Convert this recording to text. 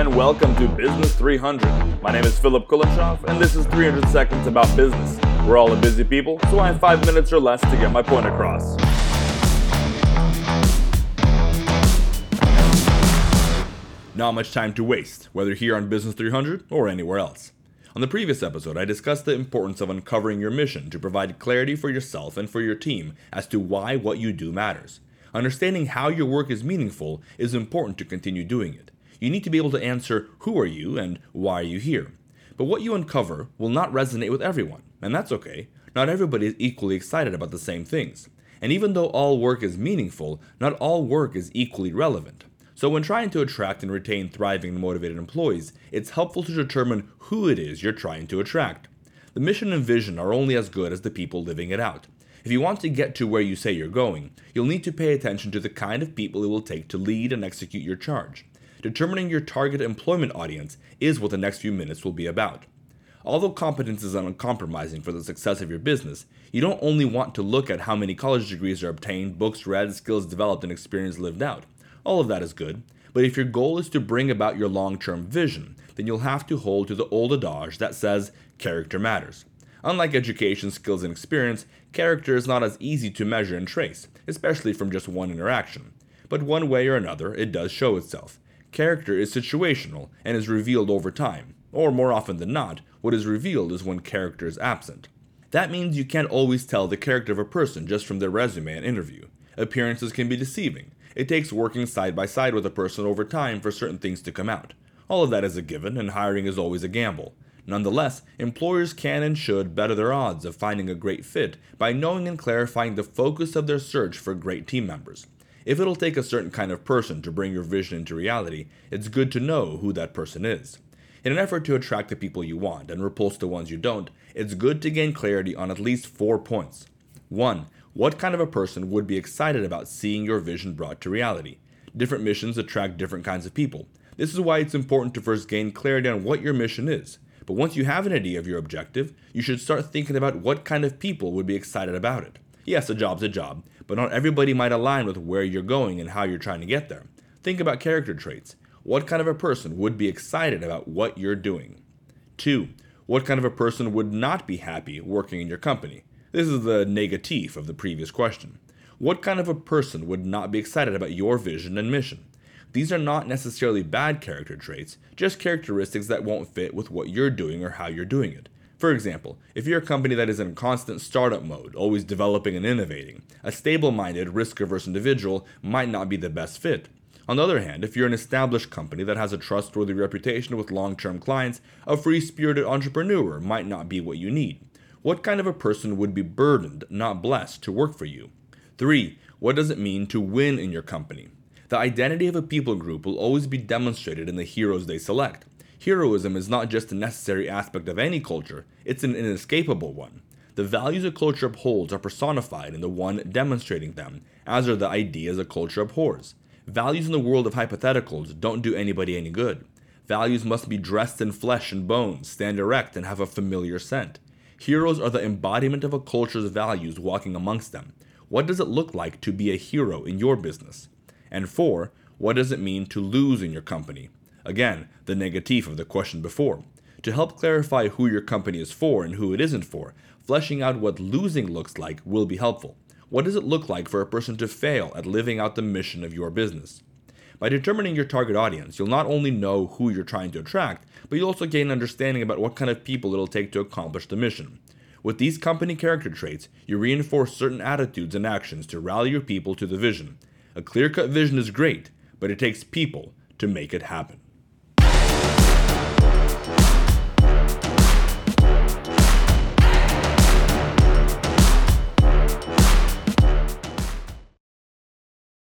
and welcome to Business 300. My name is Philip Kulishov, and this is 300 Seconds About Business. We're all a busy people, so I have five minutes or less to get my point across. Not much time to waste, whether here on Business 300 or anywhere else. On the previous episode, I discussed the importance of uncovering your mission to provide clarity for yourself and for your team as to why what you do matters. Understanding how your work is meaningful is important to continue doing it. You need to be able to answer who are you and why are you here. But what you uncover will not resonate with everyone, and that's okay. Not everybody is equally excited about the same things. And even though all work is meaningful, not all work is equally relevant. So, when trying to attract and retain thriving and motivated employees, it's helpful to determine who it is you're trying to attract. The mission and vision are only as good as the people living it out. If you want to get to where you say you're going, you'll need to pay attention to the kind of people it will take to lead and execute your charge. Determining your target employment audience is what the next few minutes will be about. Although competence is uncompromising for the success of your business, you don't only want to look at how many college degrees are obtained, books read, skills developed, and experience lived out. All of that is good, but if your goal is to bring about your long term vision, then you'll have to hold to the old adage that says character matters. Unlike education, skills, and experience, character is not as easy to measure and trace, especially from just one interaction. But one way or another, it does show itself. Character is situational and is revealed over time, or more often than not, what is revealed is when character is absent. That means you can't always tell the character of a person just from their resume and interview. Appearances can be deceiving. It takes working side by side with a person over time for certain things to come out. All of that is a given, and hiring is always a gamble. Nonetheless, employers can and should better their odds of finding a great fit by knowing and clarifying the focus of their search for great team members. If it'll take a certain kind of person to bring your vision into reality, it's good to know who that person is. In an effort to attract the people you want and repulse the ones you don't, it's good to gain clarity on at least four points. 1. What kind of a person would be excited about seeing your vision brought to reality? Different missions attract different kinds of people. This is why it's important to first gain clarity on what your mission is. But once you have an idea of your objective, you should start thinking about what kind of people would be excited about it. Yes, a job's a job, but not everybody might align with where you're going and how you're trying to get there. Think about character traits. What kind of a person would be excited about what you're doing? 2. What kind of a person would not be happy working in your company? This is the negative of the previous question. What kind of a person would not be excited about your vision and mission? These are not necessarily bad character traits, just characteristics that won't fit with what you're doing or how you're doing it. For example, if you're a company that is in constant startup mode, always developing and innovating, a stable minded, risk averse individual might not be the best fit. On the other hand, if you're an established company that has a trustworthy reputation with long term clients, a free spirited entrepreneur might not be what you need. What kind of a person would be burdened, not blessed, to work for you? 3. What does it mean to win in your company? The identity of a people group will always be demonstrated in the heroes they select. Heroism is not just a necessary aspect of any culture, it's an inescapable one. The values a culture upholds are personified in the one demonstrating them, as are the ideas a culture abhors. Values in the world of hypotheticals don't do anybody any good. Values must be dressed in flesh and bones, stand erect, and have a familiar scent. Heroes are the embodiment of a culture's values walking amongst them. What does it look like to be a hero in your business? And four, what does it mean to lose in your company? Again, the negative of the question before. To help clarify who your company is for and who it isn't for, fleshing out what losing looks like will be helpful. What does it look like for a person to fail at living out the mission of your business? By determining your target audience, you'll not only know who you're trying to attract, but you'll also gain understanding about what kind of people it'll take to accomplish the mission. With these company character traits, you reinforce certain attitudes and actions to rally your people to the vision. A clear cut vision is great, but it takes people to make it happen.